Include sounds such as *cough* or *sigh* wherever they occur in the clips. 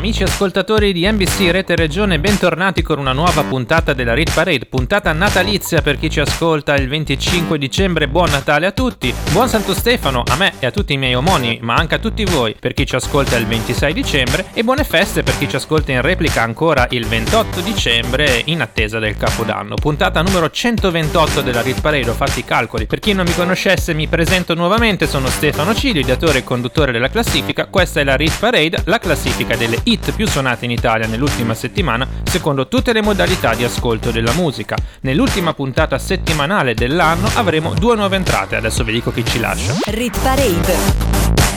Amici ascoltatori di NBC Rete Regione, bentornati con una nuova puntata della Rit Parade, puntata natalizia per chi ci ascolta il 25 dicembre. Buon Natale a tutti, buon Santo Stefano a me e a tutti i miei omoni, ma anche a tutti voi per chi ci ascolta il 26 dicembre e buone feste per chi ci ascolta in replica ancora il 28 dicembre in attesa del Capodanno. Puntata numero 128 della Rit Parade, ho fatto i calcoli. Per chi non mi conoscesse mi presento nuovamente, sono Stefano Cilio, ideatore e conduttore della classifica. Questa è la Rit Parade, la classifica delle hit più suonate in Italia nell'ultima settimana secondo tutte le modalità di ascolto della musica. Nell'ultima puntata settimanale dell'anno avremo due nuove entrate, adesso vi dico chi ci lascia. Rit Parade.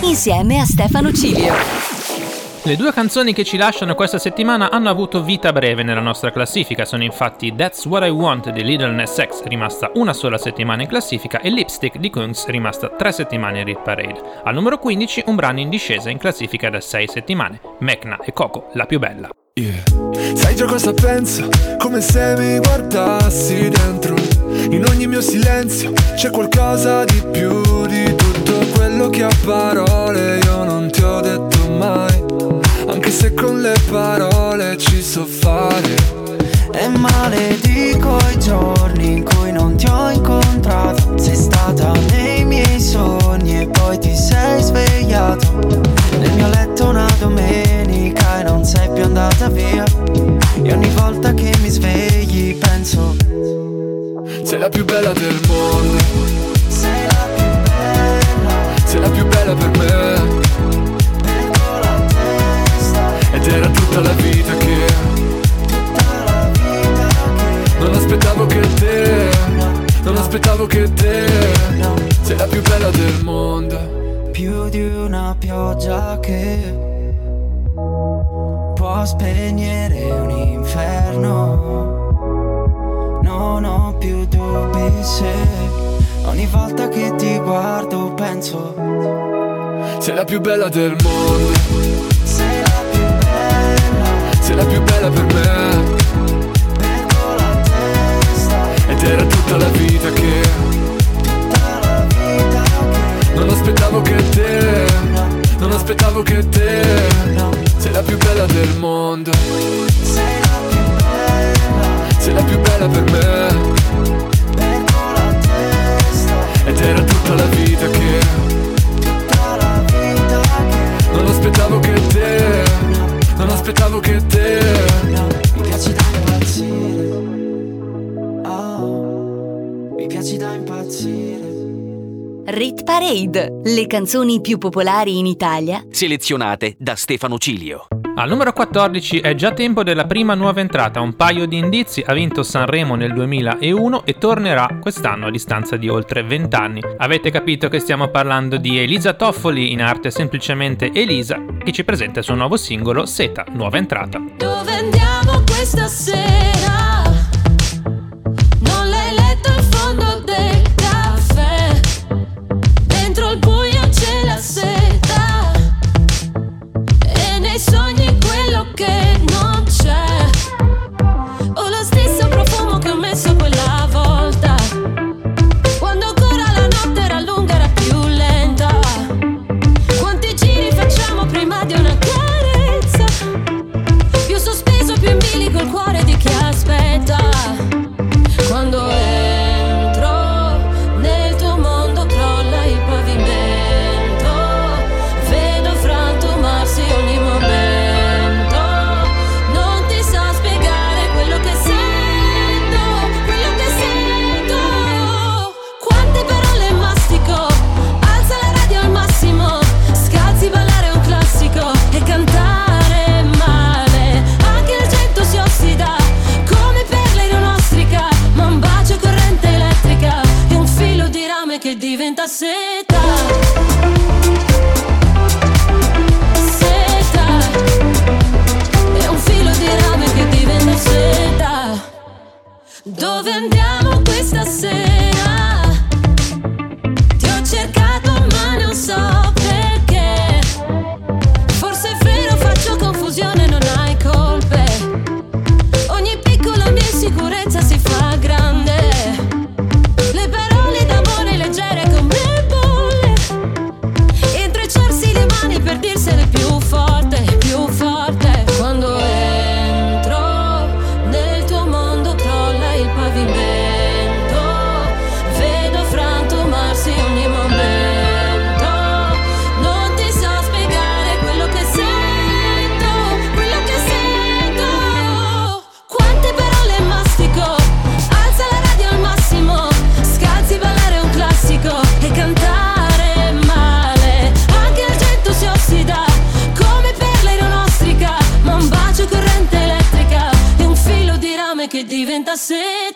Insieme a Stefano Cilio. Le due canzoni che ci lasciano questa settimana hanno avuto vita breve nella nostra classifica, sono infatti That's What I Want di Little Ness X, rimasta una sola settimana in classifica, e Lipstick di Kungs, rimasta tre settimane in Rit Parade. Al numero 15 un brano in discesa in classifica da sei settimane, Mecna e Coco, la più bella. Yeah. Sai già cosa penso? Come se mi guardassi dentro. In ogni mio silenzio c'è qualcosa di più di tutto quello che a parole io non ti ho detto mai. Se con le parole ci so fare. E maledico i giorni in cui non ti ho incontrato. Sei stata nei miei sogni e poi ti sei svegliato. Nel mio letto una domenica e non sei più andata via. E ogni volta che mi svegli penso Sei la più bella del mondo. Sei la più bella. Sei la più bella per me tutta la vita che Non aspettavo che te Non aspettavo che te Sei la più bella del mondo più di una pioggia che può spegnere un inferno. Non ho più dubbi se ogni volta che ti guardo penso Sei la più bella del mondo Sei la più bella per me. Perdo la testa, Ed era tutta la vita che Non aspettavo che te Non aspettavo che te. Sei la più bella del mondo. Sei la più bella. Per me. Ed era aspettavo che te Mi piaci da impazzire Oh, mi piaci da impazzire Rit Parade. Le canzoni più popolari in Italia. Selezionate da Stefano Cilio. Al numero 14 è già tempo della prima nuova entrata, un paio di indizi, ha vinto Sanremo nel 2001 e tornerà quest'anno a distanza di oltre 20 anni. Avete capito che stiamo parlando di Elisa Toffoli, in arte semplicemente Elisa, che ci presenta il suo nuovo singolo Seta, nuova entrata. Dove andiamo questa sera? Diventa seta.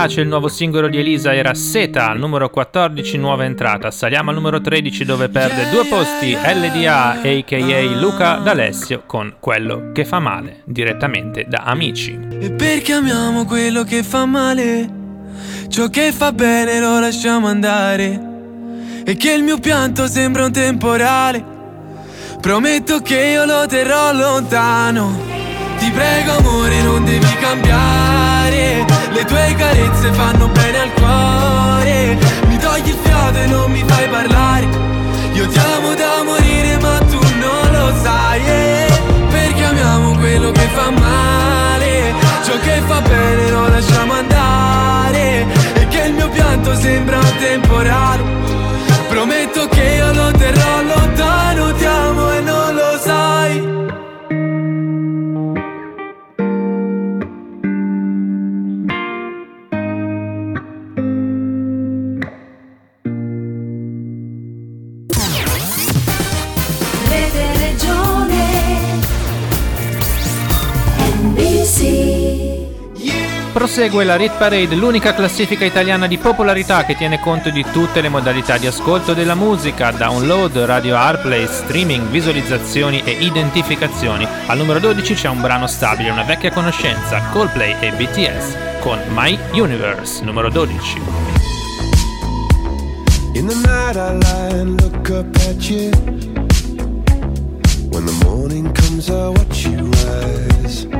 Piace il nuovo singolo di Elisa, era Seta, al numero 14, nuova entrata. Saliamo al numero 13 dove perde due posti LDA, a.k.a. Luca D'Alessio, con Quello che fa male, direttamente da Amici. E perché amiamo quello che fa male? Ciò che fa bene lo lasciamo andare. E che il mio pianto sembra un temporale. Prometto che io lo terrò lontano. Ti prego amore non devi cambiare. Le tue carezze fanno bene al cuore. Mi togli il fiato e non mi fai parlare. Io ti amo da morire ma tu non lo sai. eh. Perché amiamo quello che fa male. Ciò che fa bene lo lasciamo andare. E che il mio pianto sembra temporale. Prosegue la Rit Parade, l'unica classifica italiana di popolarità che tiene conto di tutte le modalità di ascolto della musica, download, radio airplay, streaming, visualizzazioni e identificazioni. Al numero 12 c'è un brano stabile, una vecchia conoscenza, Coldplay e BTS, con My Universe, numero 12. In the night I lie and look up at you. When the morning comes, I watch you rise.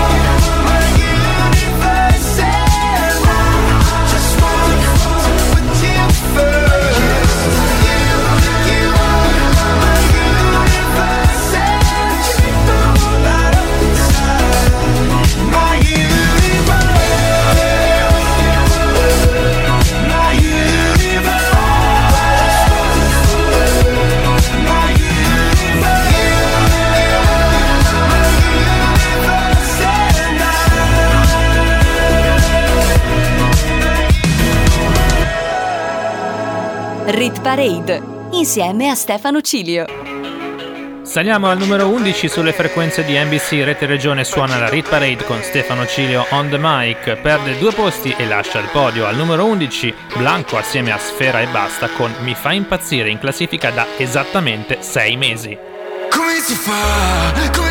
Rit Parade, insieme a Stefano Cilio. Saliamo al numero 11 sulle frequenze di NBC Rete Regione suona la Rit Parade con Stefano Cilio on the mic, perde due posti e lascia il podio. Al numero 11 Blanco assieme a Sfera e Basta con Mi fa impazzire in classifica da esattamente 6 mesi. Come si fa, come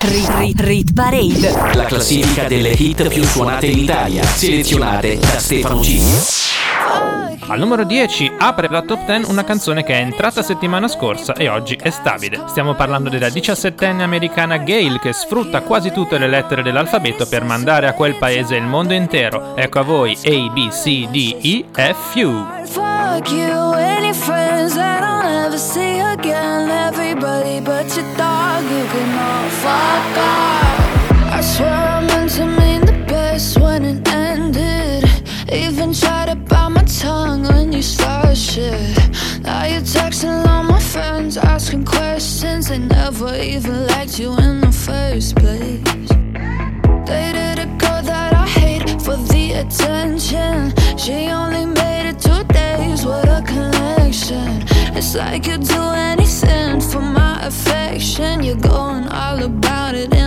Rit, Rit, Rit Parade, La classifica delle hit più suonate in Italia, selezionate da Stefano Cilio. Al numero 10 apre la top 10 una canzone che è entrata settimana scorsa e oggi è stabile. Stiamo parlando della 17enne americana Gail che sfrutta quasi tutte le lettere dell'alfabeto per mandare a quel paese il mondo intero. Ecco a voi A, B, C, D, E, F, U. Fuck you and your friends that I'll never see again. Everybody but your dog, I swear I meant to mean the best when it ended. Even tried to bite my tongue when you started shit. Now you're texting all my friends, asking questions. They never even liked you in the first place. Dated a girl that I hate for the attention. She only made it two days with a connection. It's like you'd do anything for my affection. You're going all about it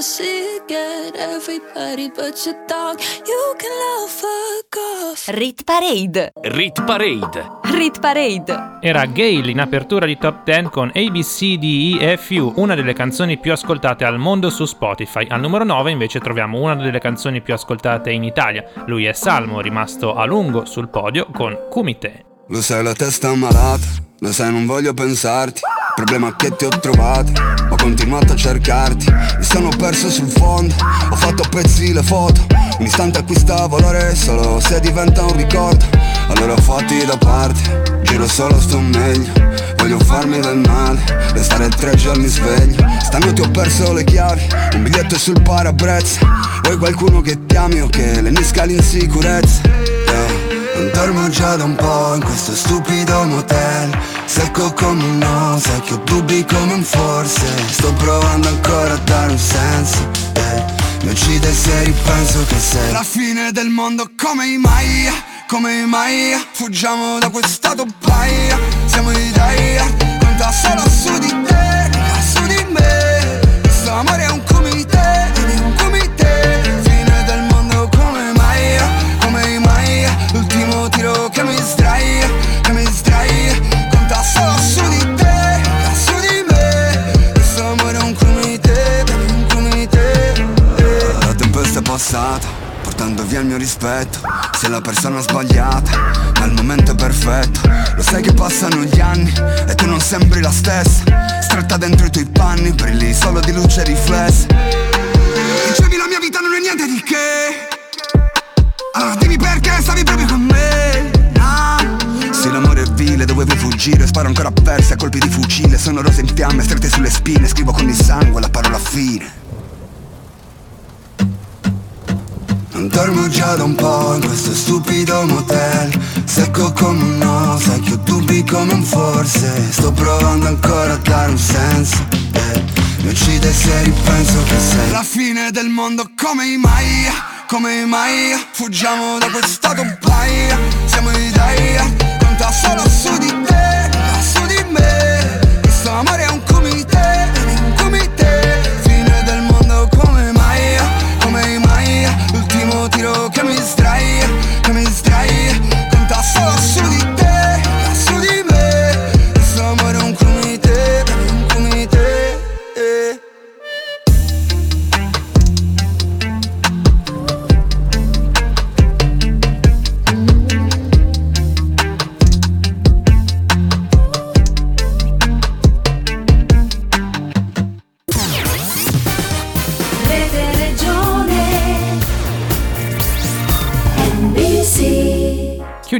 never see again. Everybody but your dog, you can all fuck off. Rit Parade, Rit Parade. Rit Parade. Era Gail in apertura di top 10 con ABCDEFU, una delle canzoni più ascoltate al mondo su Spotify. Al numero 9 invece troviamo una delle canzoni più ascoltate in Italia. Lui è Salmo, rimasto a lungo sul podio con Kumite. Lo sai la testa è malata, lo sai non voglio pensarti problema è che ti ho trovato, ho continuato a cercarti Mi sono perso sul fondo, ho fatto a pezzi le foto Un istante acquista valore solo se diventa un ricordo. Allora fatti da parte, giro solo sto meglio. Voglio farmi del male, restare tre giorni sveglio. Stanotte ho perso le chiavi, un biglietto sul parabrezza. Vuoi qualcuno che ti ami o che lenisca l'insicurezza? Non dormo già da un po' in questo stupido motel. Secco come un no, sai che ho dubbi come un forse. Sto provando ancora a dare un senso eh. Mi uccide se ripenso che sei La fine del mondo come i Maya, come i Maya. Fuggiamo da questa topaia Siamo i die hard, conta solo su di te, su di me. Questo amore è un comité, portando via il mio rispetto Sei la persona sbagliata, ma il momento è perfetto. Lo sai che passano gli anni e tu non sembri la stessa. Stretta dentro i tuoi panni, brilli solo di luce riflessa Dicevi la mia vita non è niente di che. Allora dimmi perché stavi proprio con me. Sì l'amore è vile, dovevo fuggire Sparo ancora perse a colpi di fucile. Sono rose in fiamme, strette sulle spine Scrivo con il sangue la parola fine dormo già da un po' in questo stupido motel. Secco come un no, sai che ho dubbi come un forse. Sto provando ancora a dare un senso eh. Mi uccide se ripenso che sei La fine del mondo. Come mai, come mai Fuggiamo da questa compagnia Siamo i dai, conta solo su di te, su di me. Questo amore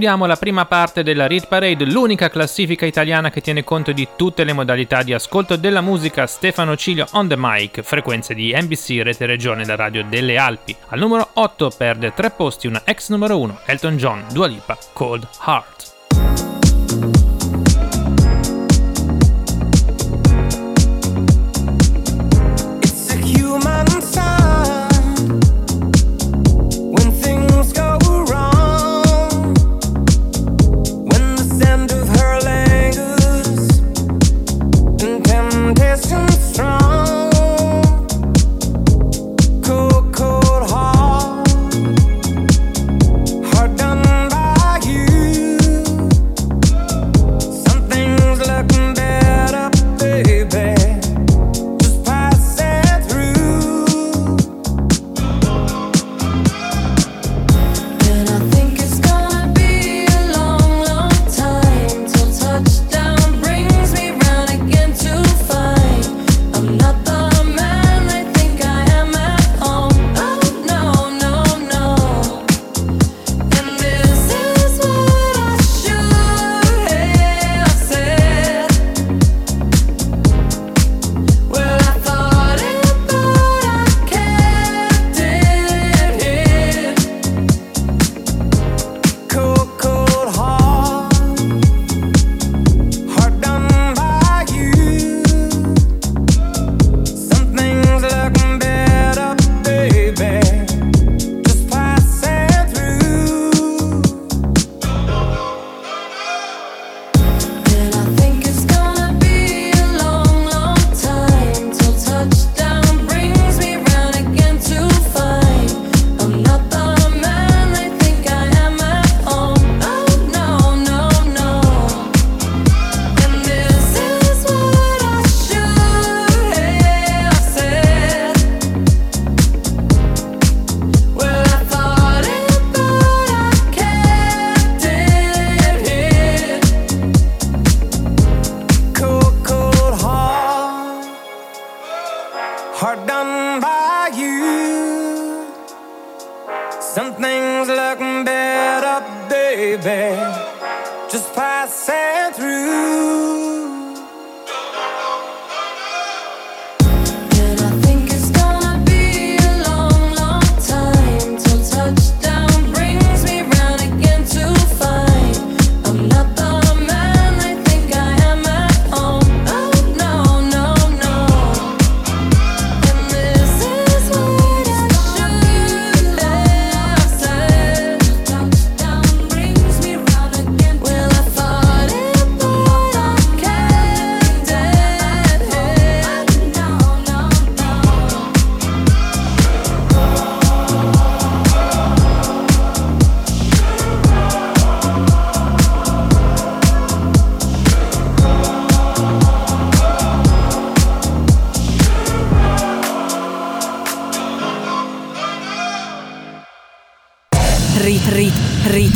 Chiudiamo la prima parte della Read Parade, l'unica classifica italiana che tiene conto di tutte le modalità di ascolto della musica. Stefano Cilio on the mic, frequenze di NBC Rete Regione, la radio delle Alpi. Al numero 8 perde tre posti una ex numero 1, Elton John, Dua Lipa, Cold Heart.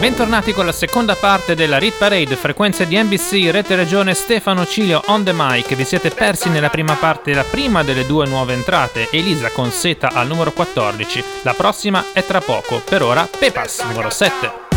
Bentornati con la seconda parte della Rit Parade, frequenze di NBC, Rete Regione Stefano Cilio on the mic. Vi siete persi nella prima parte la prima delle due nuove entrate, Elisa con seta al numero 14. La prossima è tra poco. Per ora, Pepas, numero 7.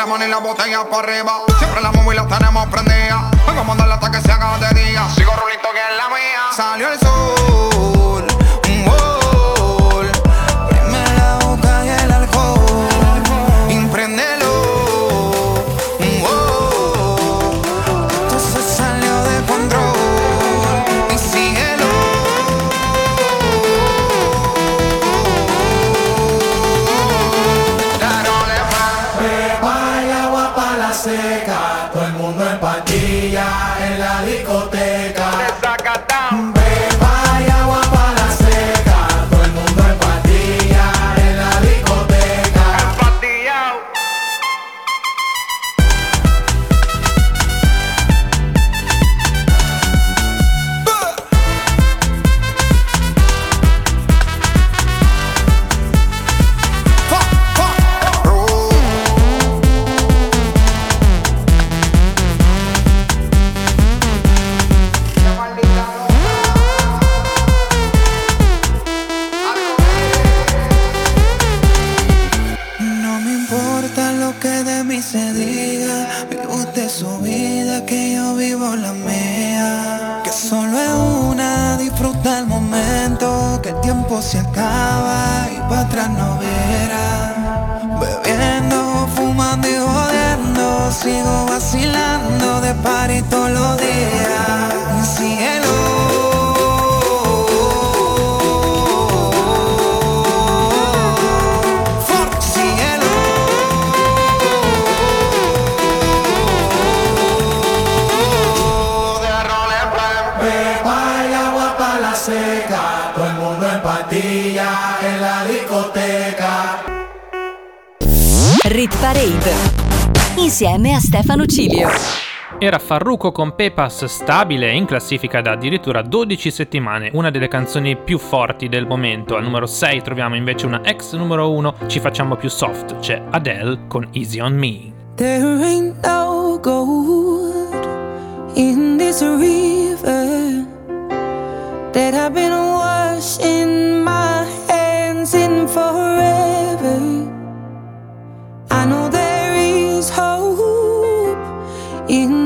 La mano y la botella para arriba. Siempre la móvil la tenemos prendida. Vengo a mandarla hasta que se haga de día. Sigo rulito que es la mía. Salió el sol. Bebiendo, fumando y jodiendo, sigo vacilando de par y días. Rit Parade. Insieme a Stefano Cilio. Era Farruko con Pepas stabile in classifica da addirittura 12 settimane, una delle canzoni più forti del momento. Al numero 6 troviamo invece una ex numero 1, ci facciamo più soft, c'è Adele con Easy on Me. There ain't no gold in this river that I've been washing my I know there is hope in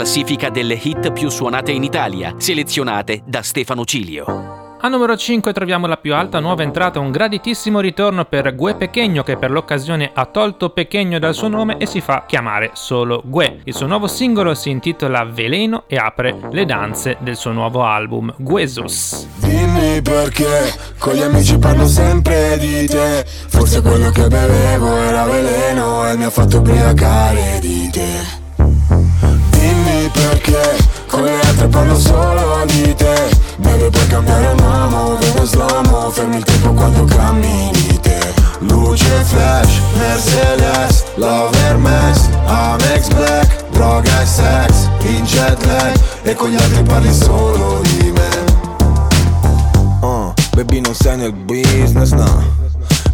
classifica delle hit più suonate in Italia, selezionate da Stefano Cilio. A numero 5 troviamo la più alta nuova entrata, un graditissimo ritorno per Gue Pechegno che per l'occasione ha tolto Pechegno dal suo nome e si fa chiamare solo Gue. Il suo nuovo singolo si intitola Veleno e apre le danze del suo nuovo album Guesus. Dimmi perché con gli amici parlo sempre di te Forse quello che bevevo era veleno e mi ha fatto ubriacare di te Dimmi perché. Con le altre parlo solo di te. Beve per cambiare un vedo slomo Fermi il tempo quando cammini te. Luce flash, Mercedes, Love Hermes, Amex Black Droga e sex, in jet lag E con gli altri parli solo di me. Uh, Baby non sei nel business, no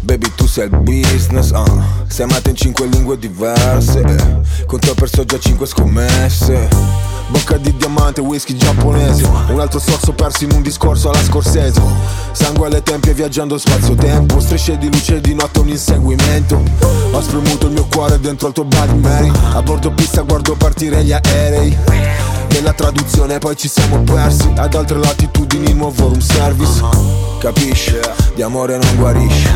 Baby tu sei il business, uh. Sei amata in cinque lingue diverse eh. Con te ho perso già cinque scommesse. Bocca di diamante, whisky giapponese. Un altro sorso perso in un discorso alla scorsese. Sangue alle tempie viaggiando spazio-tempo. Strisce di luce di notte un inseguimento. Ho spremuto il mio cuore dentro al tuo Bloody Mary A bordo pista guardo partire gli aerei Nella traduzione poi ci siamo persi. Ad altre latitudini nuovo room service. Capisci? Di amore non guarisce.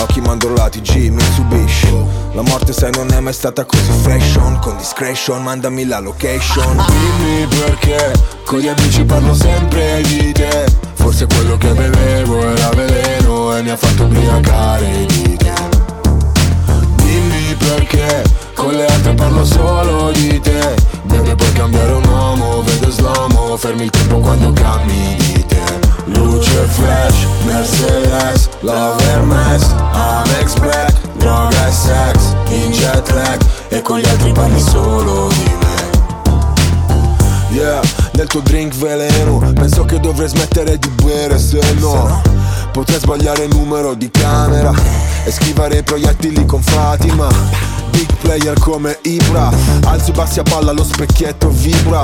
Occhi mandorlati, G, Mitsubishi La morte sai non è mai stata così fashion. Con discretion, mandami la location. Dimmi perché Con gli amici parlo sempre di te. Forse quello che bevevo era veleno Potrei sbagliare il numero di camera E schivare i proiettili con Fatima. Big player come Ibra. Alzi bassi a palla lo specchietto vibra.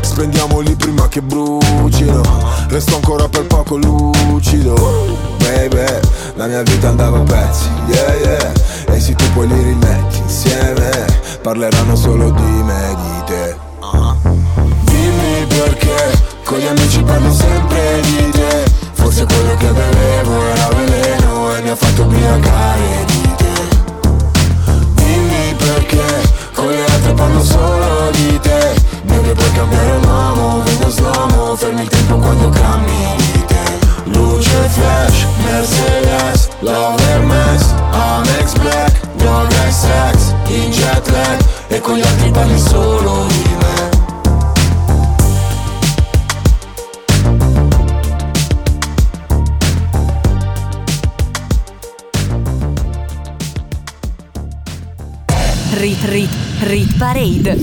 Spendiamoli prima che brucino. Resto ancora per poco lucido. Baby, la mia vita andava a pezzi Yeah yeah. E se tu poi li rimetti insieme Parleranno solo di me, di te. Dimmi perché Con gli amici parlo sempre di te Forse quello che bevevo era veleno E mi ha fatto ubriacare di te. Perché Con le altre parlo solo di te. Deve puoi cambiare un uomo, vedo slomo Fermi il tempo quando cammini te. Luce flash, Mercedes, Love Hermes, Amex Black Droga e sex, in jet lag E con gli altri parli solo di me Rit Rit Parade.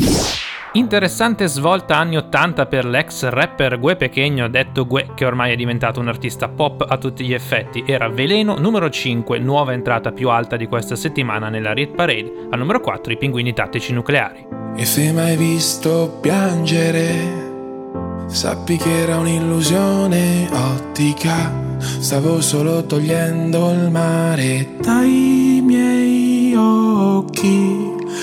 Interessante svolta anni 80 per l'ex rapper Gue Pechegno, detto Gue, che ormai è diventato un artista pop a tutti gli effetti. Era Veleno, numero 5, nuova entrata più alta di questa settimana nella Rit Parade. Al numero 4 i pinguini tattici nucleari. E se mai visto piangere, sappi che era un'illusione ottica. Stavo solo togliendo il mare dai miei occhi.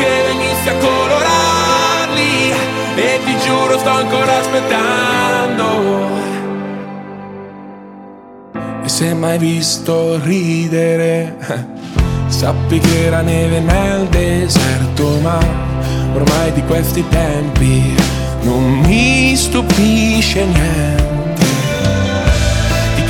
che venissi a colorarli. E ti giuro sto ancora aspettando. E se mai visto ridere? *laughs* Sappi che era neve nel deserto ma ormai di questi tempi non mi stupisce niente.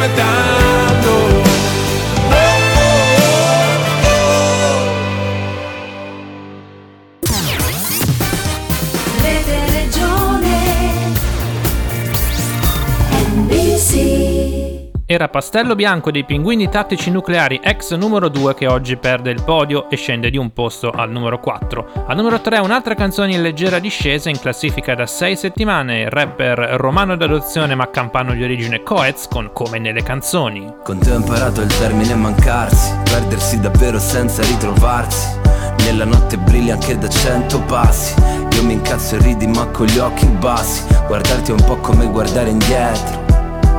ancora aspettando Era Pastello Bianco dei Pinguini Tattici Nucleari, ex numero 2 che oggi perde il podio e scende di un posto al numero 4. Al numero 3 un'altra canzone in leggera discesa in classifica da 6 settimane, il rapper romano d'adozione ma campano di origine Coez con Come nelle canzoni. Con te ho imparato il termine mancarsi, perdersi davvero senza ritrovarsi. Nella notte brilli anche da cento passi. Io mi incazzo e ridi ma con gli occhi bassi. Guardarti è un po' come guardare indietro.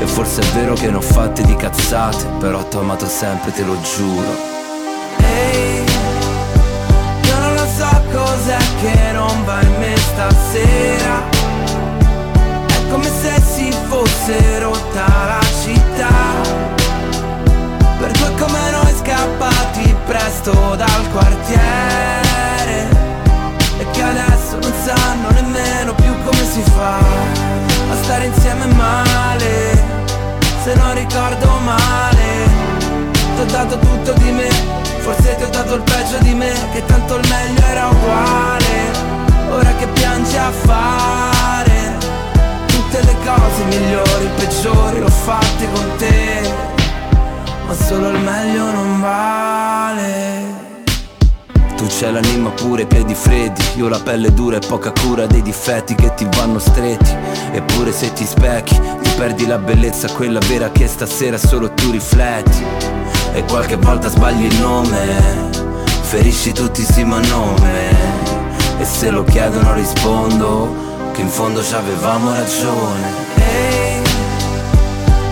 e forse è vero che ne ho fatte di cazzate Però t'ho amato sempre, te lo giuro. Ehi, io non lo so cos'è che non va in me stasera. È come se si fosse rotta la città. Per due come noi scappati presto dal quartiere. E che adesso non sanno nemmeno più come si fa A stare insieme male dato tutto di me. Forse ti ho dato il peggio di me Che tanto il meglio era uguale. Ora che piangi a fare Tutte le cose migliori, peggiori L'ho fatte con te. Ma solo il meglio non vale. Tu c'hai l'anima pure, piedi freddi. Io la pelle dura e poca cura dei difetti che ti vanno stretti. Eppure se ti specchi Ti perdi la bellezza, quella vera che stasera solo tu rifletti E qualche volta sbagli il nome. Ferisci tutti sì ma nome. E se lo chiedono rispondo Che in fondo ci avevamo ragione. Ehi,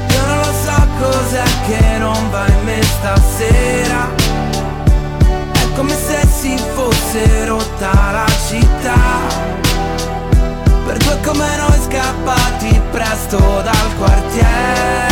io non lo so cos'è che non va in me stasera. È come se si fosse rotta la città. Per due come noi scappati presto dal quartiere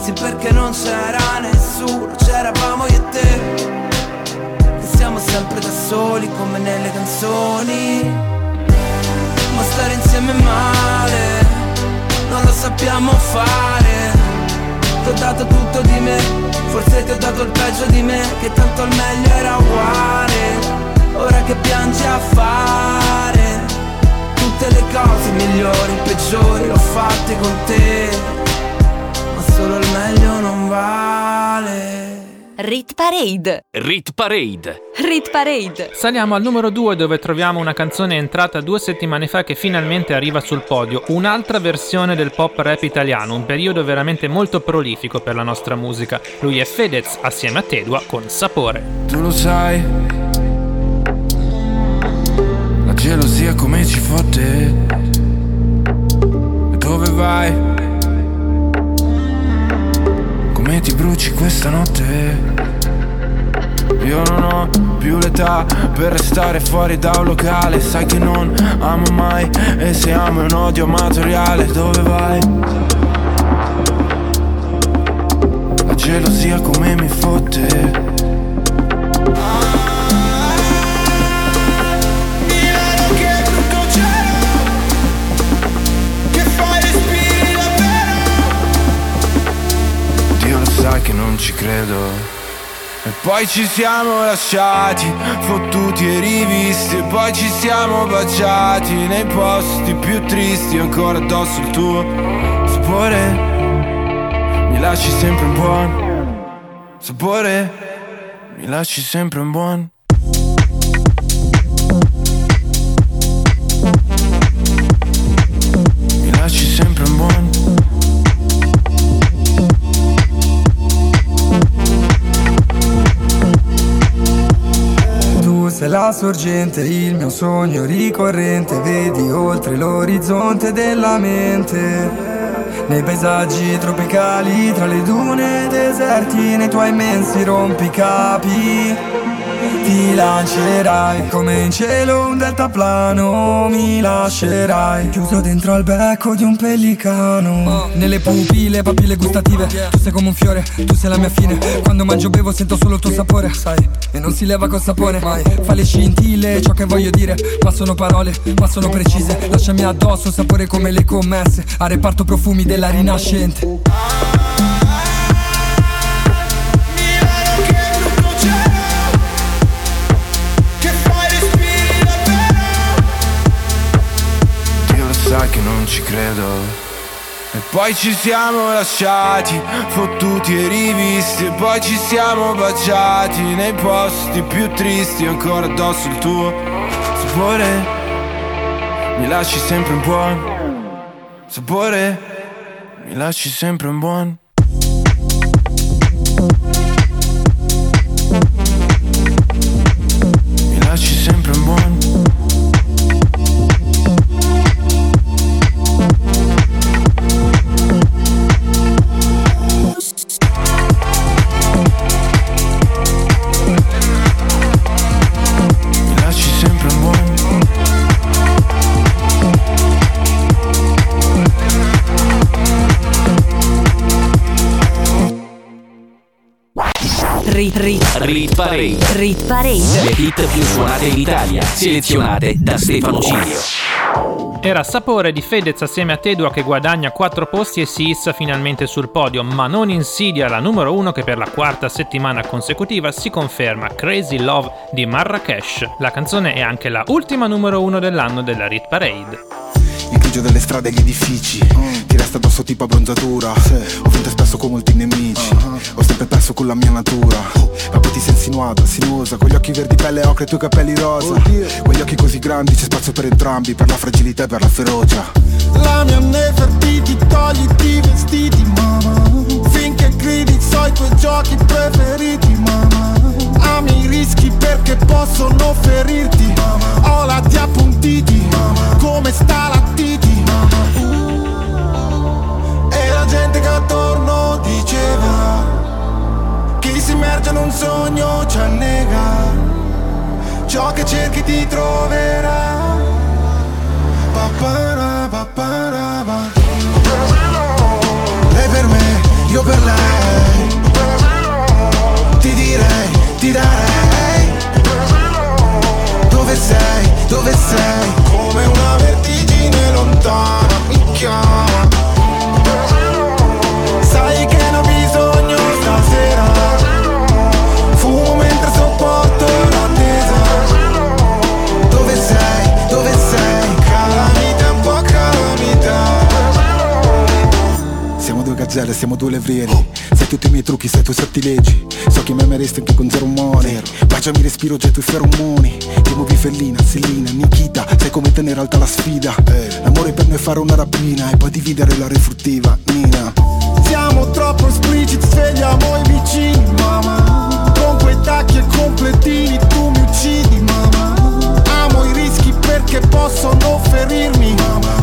Sì perché non c'era nessuno C'eravamo io e te. Che siamo sempre da soli come nelle canzoni. Ma stare insieme male Non lo sappiamo fare. Ti ho dato tutto di me Forse ti ho dato il peggio di me Che tanto il meglio era uguale. Ora che piangi a fare Tutte le cose migliori, peggiori L'ho fatte con te Ma solo il meglio non vale Rit Parade. Rit Parade. Rit Parade. Saliamo al numero 2 dove troviamo una canzone entrata due settimane fa che finalmente arriva sul podio, un'altra versione del pop rap italiano, un periodo veramente molto prolifico per la nostra musica. Lui è Fedez assieme a Tedua con Sapore. Tu lo sai, gelosia come ci fotte. Dove vai? Come ti bruci questa notte? Io non ho più l'età per restare fuori da un locale Sai che non amo mai e se amo è un odio amatoriale Dove vai? La gelosia come mi fotte sai che non ci credo. E poi ci siamo lasciati, fottuti e rivisti. E poi ci siamo baciati nei posti più tristi. Ancora addosso il tuo sapore. Mi lasci sempre un buon sapore. Mi lasci sempre un buon Sorgente, il mio sogno ricorrente, vedi oltre l'orizzonte della mente. Nei paesaggi tropicali, tra le dune deserti, nei tuoi immensi rompicapi. Ti lancerai come in cielo un deltaplano Mi lascerai. Chiuso dentro al becco di un pellicano. Nelle pupille, papille gustative Tu sei come un fiore, tu sei la mia fine. Quando mangio bevo sento solo il tuo sapore Sai, e non si leva col sapone mai. Fa le scintille, ciò che voglio dire Ma sono parole, ma sono precise. Lasciami addosso sapore come le commesse A reparto profumi della rinascente Dio lo sa che non ci credo. E poi ci siamo lasciati, fottuti e rivisti E poi ci siamo baciati nei posti più tristi Ancora addosso il tuo sapore. Mi lasci sempre un buon sapore. Mi lasci sempre un buon Rit Rit Rit Parade. Rit Parade. Le hit più suonate in Italia, selezionate da Stefano Cilio. Era Sapore di Fedez assieme a Tedua che guadagna 4 posti e si issa finalmente sul podio, ma non insidia la numero 1 che per la quarta settimana consecutiva si conferma Crazy Love di Marrakesh. La canzone è anche la ultima numero 1 dell'anno della Rit Parade. Il grigio delle strade e gli edifici. Ti resta addosso tipo abbronzatura. Ho vinto spesso con molti nemici. Ho sempre perso con la mia natura. Ma poi ti sei insinuata, sinuosa Con gli occhi verdi pelle ocre e i tuoi capelli rosa. Quegli occhi così grandi c'è spazio per entrambi Per la fragilità e per la ferocia. La mia Nefertiti, togliti i vestiti, mamma. Finché gridi so i tuoi giochi preferiti, mamma Ami rischi perché possono ferirti. Ho la ti appuntiti, come sta la titi. E la gente che attorno diceva Chi si immerge in un sogno ci annega. Ciò che cerchi ti troverà. Papara, papara, pa. Lei per me, io per lei ti darei Dove sei, dove sei? Come una vertigine lontana mi chiama Giselle, siamo due levrieri Sai tutti i miei trucchi, sai i tuoi sortilegi So che mi ameresti anche con zero money Baciami respiro, getto i feromoni. Ti muovi fellina, Selina, Nikita Sai come tenere alta la sfida. L'amore per me è fare una rapina E poi dividere la refruttiva, Nina. Siamo troppo espliciti, svegliamo i vicini, mamma Con quei tacchi e completini tu mi uccidi, mamma Amo i rischi perché possono ferirmi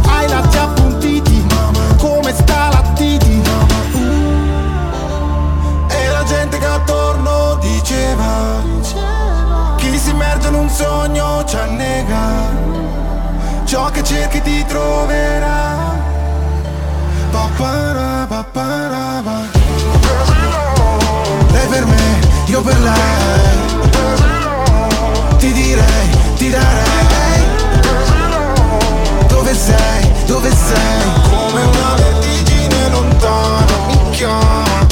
Hai lati appuntiti, come stalattiti E la gente che attorno diceva Chi si immerge in un sogno ci annega. Ciò che cerchi ti troverà. Papara, papara, pa. Lei per me, io per lei. Ti direi, ti darei. Dove sei, dove sei? Come una vertigine lontana mi chiama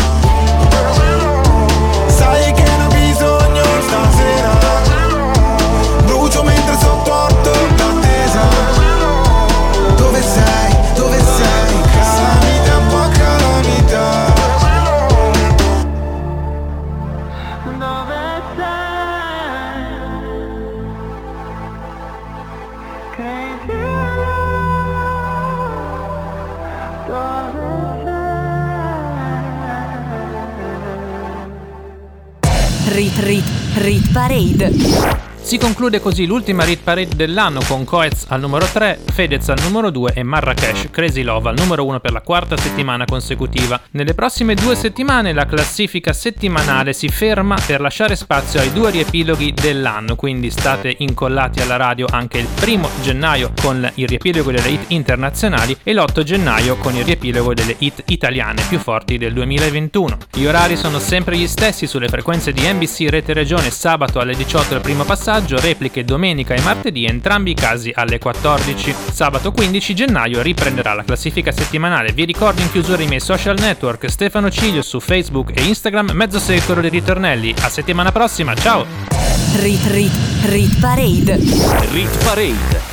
Parade. Si conclude così l'ultima Rit Parade dell'anno con Coez al numero 3, Fedez al numero 2 e Marrakesh Crazy Love al numero 1 per la quarta settimana consecutiva. Nelle prossime due settimane la classifica settimanale si ferma per lasciare spazio ai due riepiloghi dell'anno, quindi state incollati alla radio anche il primo gennaio con il riepilogo delle hit internazionali e l'8 gennaio con il riepilogo delle hit italiane più forti del 2021. Gli orari sono sempre gli stessi sulle frequenze di NBC Rete Regione sabato alle 18 il primo passaggio, repliche domenica e martedì entrambi i casi alle 14. Sabato 15 gennaio riprenderà la classifica settimanale. Vi ricordo in chiusura i miei social network Stefano Ciglio su Facebook e Instagram, mezzo secolo di ritornelli. A settimana prossima, ciao! Rit Rit Rit Parade. Rit Parade.